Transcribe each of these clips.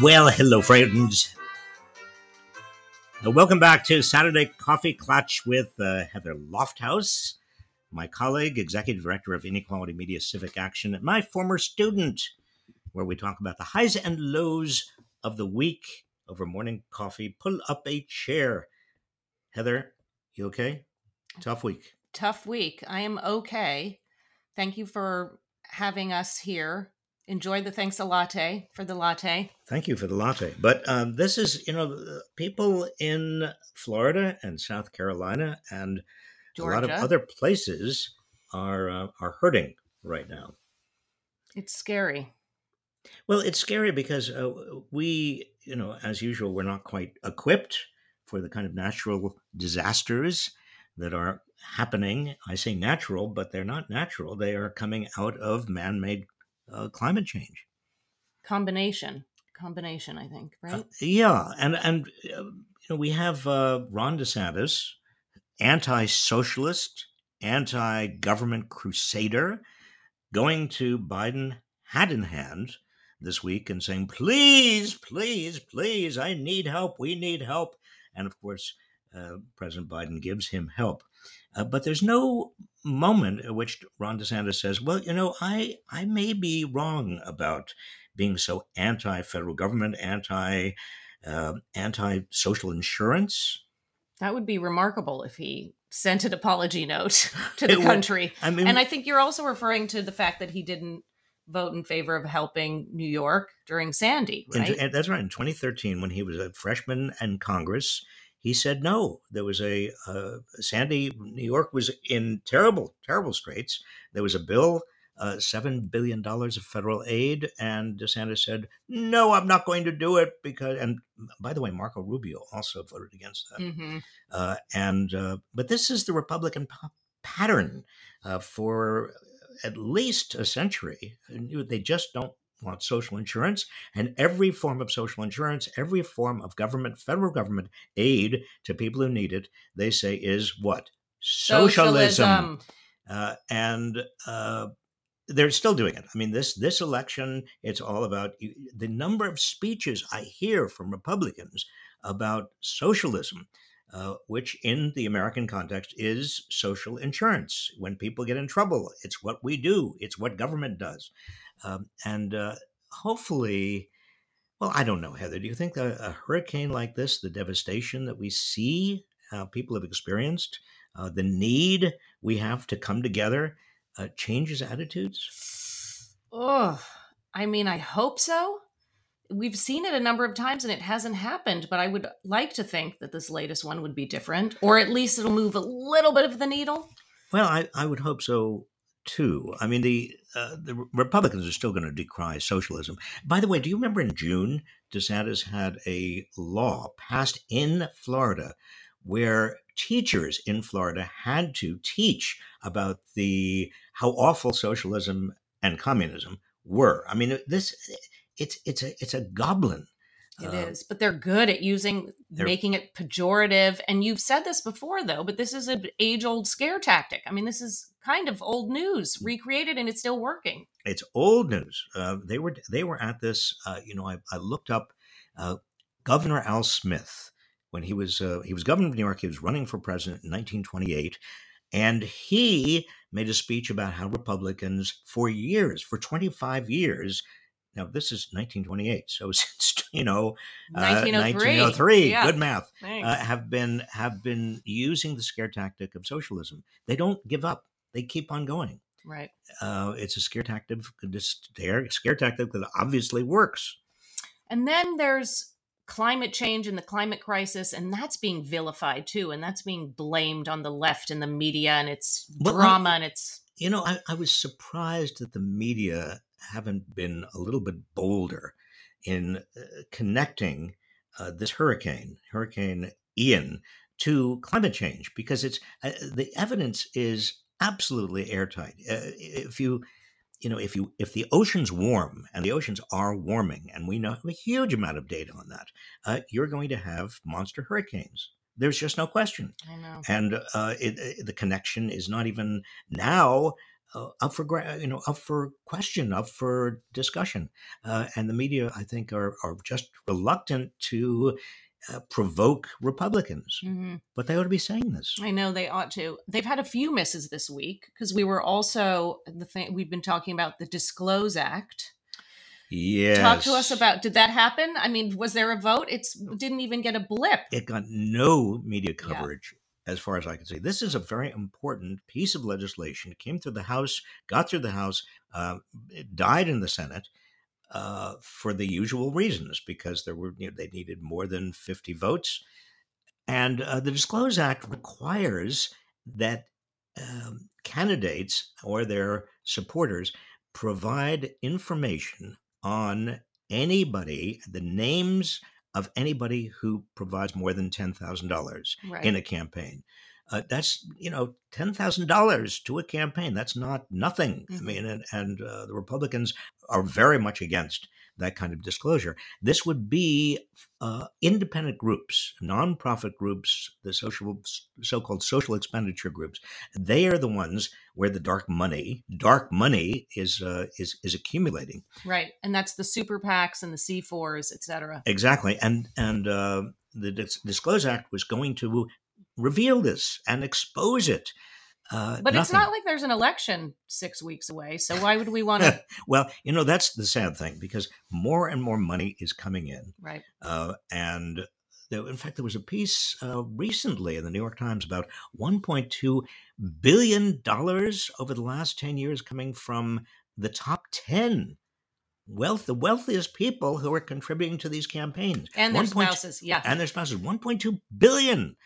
Well, hello, friends. Welcome back to Saturday Coffee Klatch with uh, Heather Lofthouse, my colleague, Executive Director of Inequality Media Civic Action, and my former student, where we talk about the highs and lows of the week over morning coffee. Pull up a chair. Heather, you okay? Tough week. Tough week. I am okay. Thank you for having us here enjoy the thanks a latte for the latte. Thank you for the latte. But um, this is, you know, people in Florida and South Carolina and Georgia. a lot of other places are uh, are hurting right now. It's scary. Well, it's scary because uh, we, you know, as usual, we're not quite equipped for the kind of natural disasters that are happening. I say natural, but they're not natural. They are coming out of man made uh, climate change. Combination, combination. I think uh, right. Uh, yeah, and and uh, you know we have uh, Ron DeSantis, anti-socialist, anti-government crusader, going to Biden hat in hand this week and saying, "Please, please, please, I need help. We need help." And of course, uh, President Biden gives him help. Uh, but there's no moment at which Ron DeSantis says, "Well, you know, I I may be wrong about being so anti-federal government, anti uh, anti-social insurance." That would be remarkable if he sent an apology note to the country. I mean, and I think you're also referring to the fact that he didn't vote in favor of helping New York during Sandy, right? That's right. In 2013, when he was a freshman in Congress, he said no. There was a uh, Sandy, New York was in terrible, terrible straits. There was a bill, uh, $7 billion of federal aid. And DeSantis said, no, I'm not going to do it because, and by the way, Marco Rubio also voted against that. Mm-hmm. Uh, and, uh, but this is the Republican p- pattern uh, for at least a century. They just don't want social insurance and every form of social insurance, every form of government, federal government aid to people who need it, they say is what? Socialism. Socialism. Uh, and uh, they're still doing it. I mean, this this election, it's all about the number of speeches I hear from Republicans about socialism. Uh, which in the American context is social insurance. When people get in trouble, it's what we do, it's what government does. Um, and uh, hopefully, well, I don't know, Heather. Do you think a, a hurricane like this, the devastation that we see, uh, people have experienced, uh, the need we have to come together, uh, changes attitudes? Oh, I mean, I hope so. We've seen it a number of times and it hasn't happened, but I would like to think that this latest one would be different, or at least it'll move a little bit of the needle. Well, I, I would hope so too. I mean, the uh, the Republicans are still going to decry socialism. By the way, do you remember in June, DeSantis had a law passed in Florida where teachers in Florida had to teach about the how awful socialism and communism were. I mean, this it's it's a it's a goblin it um, is, but they're good at using making it pejorative. And you've said this before, though, but this is an age old scare tactic. I mean, this is kind of old news mm. recreated, and it's still working. It's old news. Uh, they were they were at this. Uh, you know, I, I looked up uh, Governor Al Smith when he was uh, he was governor of New York. He was running for president in 1928. And he made a speech about how Republicans, for years, for 25 years, now this is 1928, so since you know 1903, uh, 1903 yeah. good math, uh, have been have been using the scare tactic of socialism. They don't give up; they keep on going. Right. Uh, it's a scare tactic, scare, scare tactic that obviously works. And then there's climate change and the climate crisis, and that's being vilified too, and that's being blamed on the left and the media, and it's well, drama, I, and it's. You know, I, I was surprised that the media haven't been a little bit bolder in uh, connecting uh, this hurricane, Hurricane Ian, to climate change because it's uh, the evidence is absolutely airtight. Uh, if you you know if you if the oceans warm and the oceans are warming and we know a huge amount of data on that uh, you're going to have monster hurricanes there's just no question I know. and uh, it, it, the connection is not even now uh, up for you know up for question, up for discussion, uh, and the media I think are are just reluctant to. Uh, provoke Republicans, mm-hmm. but they ought to be saying this. I know they ought to. They've had a few misses this week because we were also the thing we've been talking about the Disclose Act, Yes. Talk to us about did that happen? I mean, was there a vote? It didn't even get a blip. It got no media coverage. As far as I can see, this is a very important piece of legislation. It came through the House, got through the House, uh, died in the Senate, uh, for the usual reasons because there were you know, they needed more than 50 votes and uh, the disclose act requires that um, candidates or their supporters provide information on anybody, the names of anybody who provides more than $10,000 right. in a campaign. Uh, that's you know ten thousand dollars to a campaign. That's not nothing. Mm-hmm. I mean, and, and uh, the Republicans are very much against that kind of disclosure. This would be uh, independent groups, nonprofit groups, the social, so-called social expenditure groups. They are the ones where the dark money, dark money, is uh, is is accumulating. Right, and that's the super PACs and the C4s, et cetera. Exactly, and and uh, the Disclose Act was going to reveal this and expose it. Uh, but nothing. it's not like there's an election six weeks away. So why would we want to? well, you know that's the sad thing because more and more money is coming in, right? Uh, and there, in fact, there was a piece uh, recently in the New York Times about 1.2 billion dollars over the last 10 years coming from the top 10 wealth, the wealthiest people who are contributing to these campaigns, and their spouses, yeah, and their spouses, 1.2 billion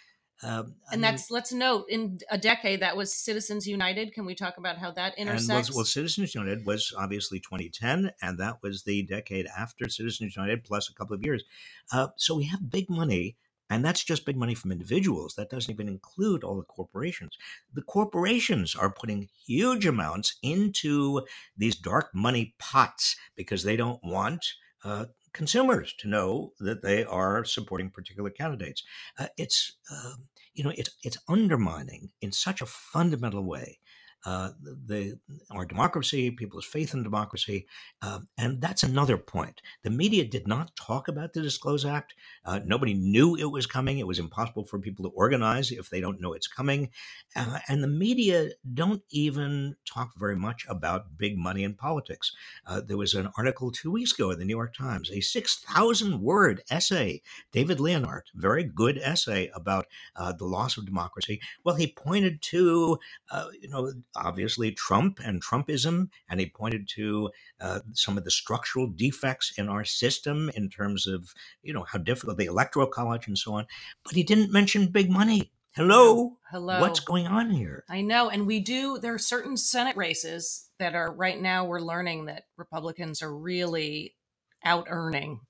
um, and that's let's note in a decade that was Citizens United. Can we talk about how that intersects? Was, well, Citizens United was obviously 2010, and that was the decade after Citizens United, plus a couple of years. Uh, so we have big money, and that's just big money from individuals. That doesn't even include all the corporations. The corporations are putting huge amounts into these dark money pots because they don't want. Uh, consumers to know that they are supporting particular candidates. Uh, it's uh, you know it's it's undermining in such a fundamental way uh, the our democracy, people's faith in democracy, uh, and that's another point. The media did not talk about the Disclose Act. Uh, nobody knew it was coming. It was impossible for people to organize if they don't know it's coming, uh, and the media don't even talk very much about big money in politics. Uh, there was an article two weeks ago in the New York Times, a six thousand word essay. David Leonhardt, very good essay about the loss of democracy. Well, he pointed to you know obviously Trump and Trumpism, and he pointed to uh, some of the structural defects in our system in terms of you know how difficult the electoral college and so on. But he didn't mention big money. Hello, hello. What's going on here? I know, and we do. There are certain Senate races that are right now. We're learning that Republicans are really out earning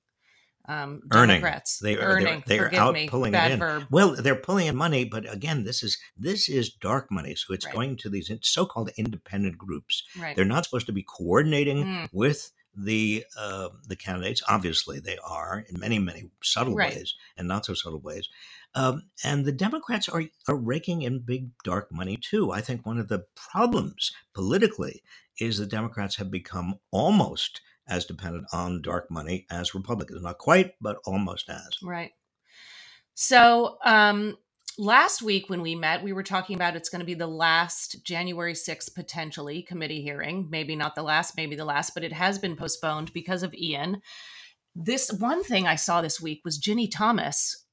um, earning. Democrats. They are earning. They're, they're out me. pulling it in. Verb. Well, they're pulling in money, but again, this is this is dark money, so it's right. going to these so-called independent groups. Right. They're not supposed to be coordinating mm. with the uh, the candidates. Obviously, they are in many many subtle right. ways and not so subtle ways. Um, and the Democrats are are raking in big dark money too. I think one of the problems politically is the Democrats have become almost as dependent on dark money as Republicans. Not quite, but almost as. Right. So um, last week when we met, we were talking about it's going to be the last January 6th potentially committee hearing. Maybe not the last, maybe the last, but it has been postponed because of Ian. This one thing I saw this week was Ginni Thomas.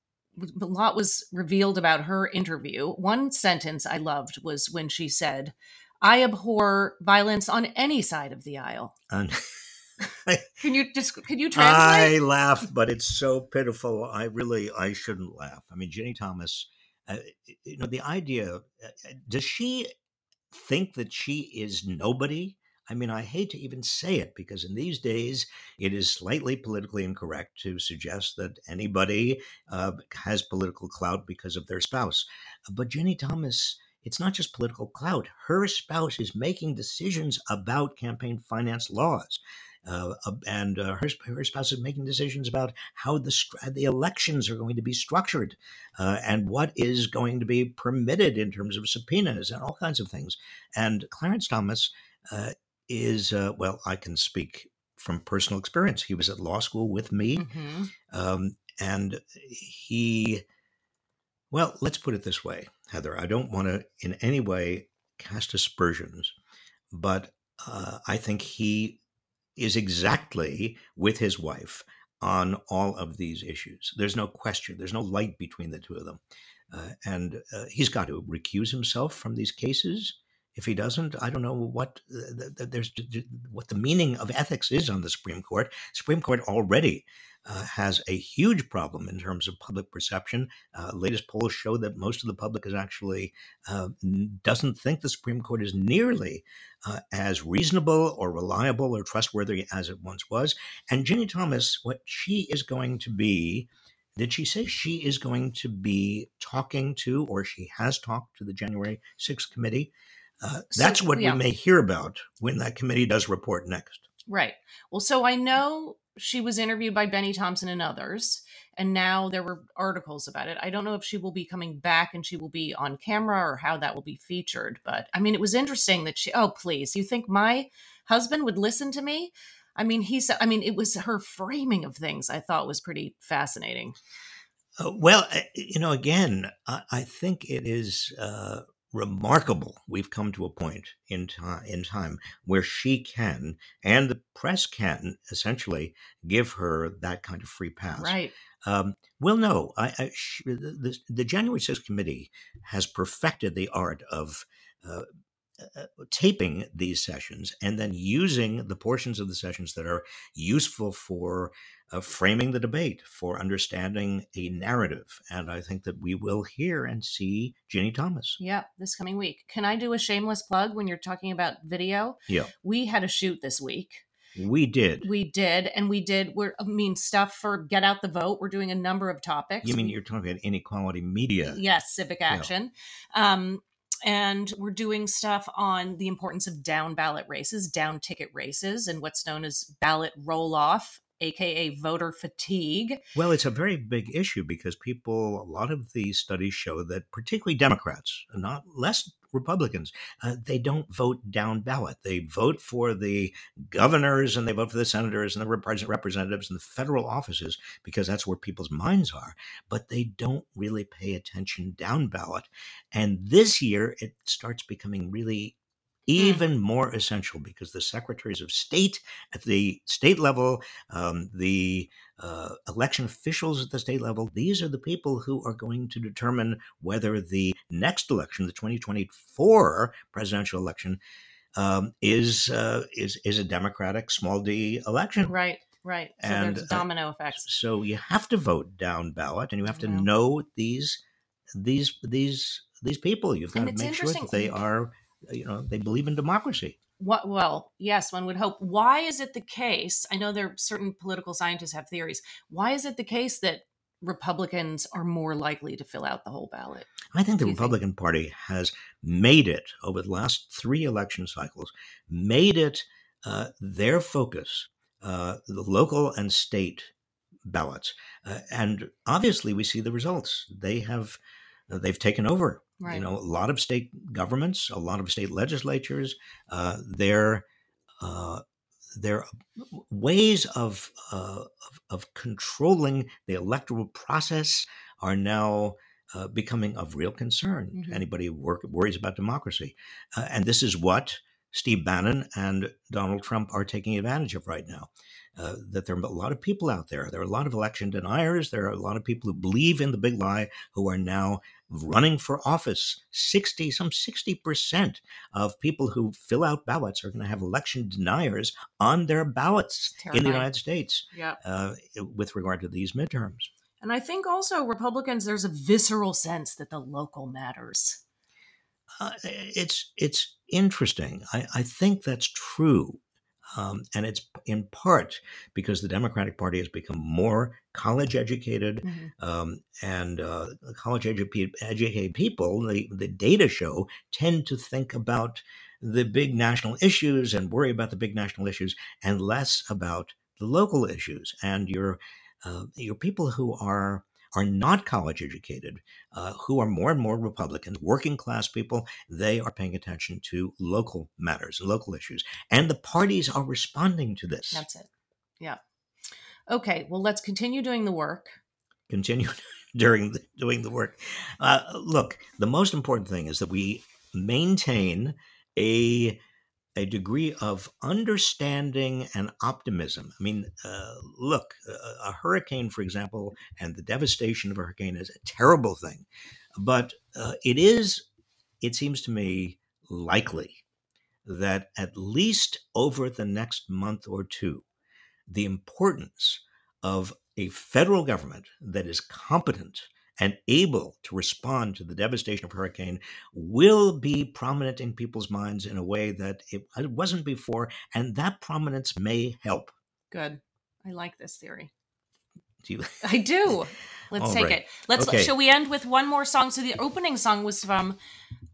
A lot was revealed about her interview. One sentence I loved was when she said, I abhor violence on any side of the aisle. can you just can you translate? I laugh, but it's so pitiful. I really I shouldn't laugh. I mean, Ginni Thomas. Uh, you know, the idea. Uh, does she think that she is nobody? I mean, I hate to even say it because in these days it is slightly politically incorrect to suggest that anybody uh, has political clout because of their spouse. But Ginni Thomas it's not just political clout. Her spouse is making decisions about campaign finance laws. Uh, and uh, her, her spouse is making decisions about how the the elections are going to be structured uh, and what is going to be permitted in terms of subpoenas and all kinds of things. And Clarence Thomas uh, is uh, well, I can speak from personal experience. He was at law school with me, mm-hmm. um, and he. Well, let's put it this way, Heather. I don't want to in any way cast aspersions, but uh, I think he is exactly with his wife on all of these issues. There's no question. There's no light between the two of them. Uh, and uh, he's got to recuse himself from these cases. If he doesn't, I don't know what there's what the meaning of ethics is on the Supreme Court. Supreme Court already uh, has a huge problem in terms of public perception. Uh, latest polls show that most of the public is actually uh, doesn't think the Supreme Court is nearly uh, as reasonable or reliable or trustworthy as it once was. And Ginni Thomas, what she is going to be. Did she say she is going to be talking to, or she has talked to the January 6th committee? Uh, that's so, what yeah. we may hear about when that committee does report next. Right. Well, so I know she was interviewed by Bennie Thompson and others, and now there were articles about it. I don't know if she will be coming back and she will be on camera or how that will be featured, but I mean, it was interesting that she, oh, please, you think my husband would listen to me? I mean, he's, I mean, it was her framing of things I thought was pretty fascinating. Uh, well, you know, again, I, I think it is uh, remarkable. We've come to a point in time in time where she can and the press can essentially give her that kind of free pass. Right. Um, well no I, I sh- the, the, january 6th committee has perfected the art of uh, uh, taping these sessions and then using the portions of the sessions that are useful for uh, framing the debate, for understanding a narrative. And I think that we will hear and see Ginni Thomas. Yeah, this coming week. Can I do a shameless plug when you're talking about video? Yeah. We had a shoot this week. We did. We did. And we did, we're, I mean, stuff for Get Out the Vote. We're doing a number of topics. You mean you're talking about inequality media? Yes, civic action. Yeah. Um, and we're doing stuff on the importance of down ballot races, down ticket races, and what's known as ballot roll off aka voter fatigue. Well, it's a very big issue because people, a lot of these studies show that particularly Democrats, not less Republicans, uh, they don't vote down ballot. They vote for the governors and they vote for the senators and the representatives and the federal offices because that's where people's minds are. But they don't really pay attention down ballot. And this year, it starts becoming really. Even more essential because the secretaries of state at the state level, um, the uh, election officials at the state level, these are the people who are going to determine whether the next election, the 2024 presidential election, um, is uh, is is a Democratic small d election. Right. Right. So and there's uh, domino uh, effects. So you have to vote down ballot, and you have to know these these these these people. You've got to make sure that they are you know they believe in democracy. What well yes one would hope. Why is it the case i know there are certain political scientists have theories why is it the case that republicans are more likely to fill out the whole ballot i think the republican think? party has made it over the last three election cycles made it uh, their focus uh, the local and state ballots. Uh, and obviously we see the results. They have they've taken over Right. You know, a lot of state governments, a lot of state legislatures, uh, their uh, their ways of, uh, of, of controlling the electoral process are now uh, becoming of real concern mm-hmm. anybody who work, worries about democracy, uh, and this is what Steve Bannon and Donald Trump are taking advantage of right now. Uh, that there are a lot of people out there. There are a lot of election deniers. There are a lot of people who believe in the big lie who are now running for office. 60, some 60% of people who fill out ballots are going to have election deniers on their ballots in the United States yeah. uh, with regard to these midterms. And I think also Republicans, there's a visceral sense that the local matters. Uh, it's it's interesting. I, I think that's true. Um, and it's in part because the Democratic Party has become more college educated mm-hmm. um, and uh, college educated, educated people, the, the data show, tend to think about the big national issues and worry about the big national issues and less about the local issues and your uh, your people who are are not college educated, uh, who are more and more Republicans, working class people, they are paying attention to local matters, local issues. And the parties are responding to this. That's it. Yeah. Okay. Well, let's continue doing the work. Continue during the, doing the work. Uh, look, the most important thing is that we maintain a a degree of understanding and optimism. I mean, uh, look, a, a, hurricane, for example, and the devastation of a hurricane is a terrible thing, but uh, it is, it seems to me, likely that at least over the next month or two, the importance of a federal government that is competent and able to respond to the devastation of hurricane will be prominent in people's minds in a way that it, wasn't before, and that prominence may help. Good. I like this theory. Do you? I do. Let's take right. it. Let's. Okay. Shall we end with one more song? So the opening song was from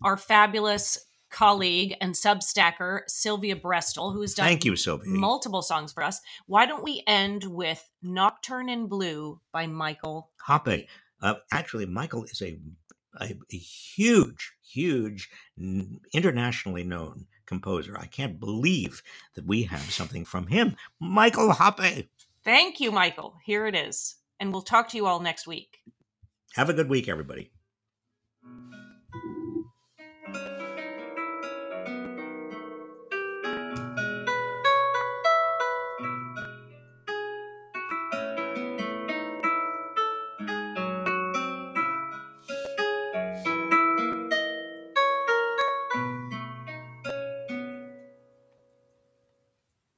our fabulous colleague and substacker Sylvia Brestel, who's done Thank you, Sylvia. multiple songs for us. Why don't we end with Nocturne in Blue by Michael Hoppe? Uh, actually, Michael is a, a, a huge, huge, internationally known composer. I can't believe that we have something from him. Michael Hoppe. Thank you, Michael. Here it is. And we'll talk to you all next week. Have a good week, everybody.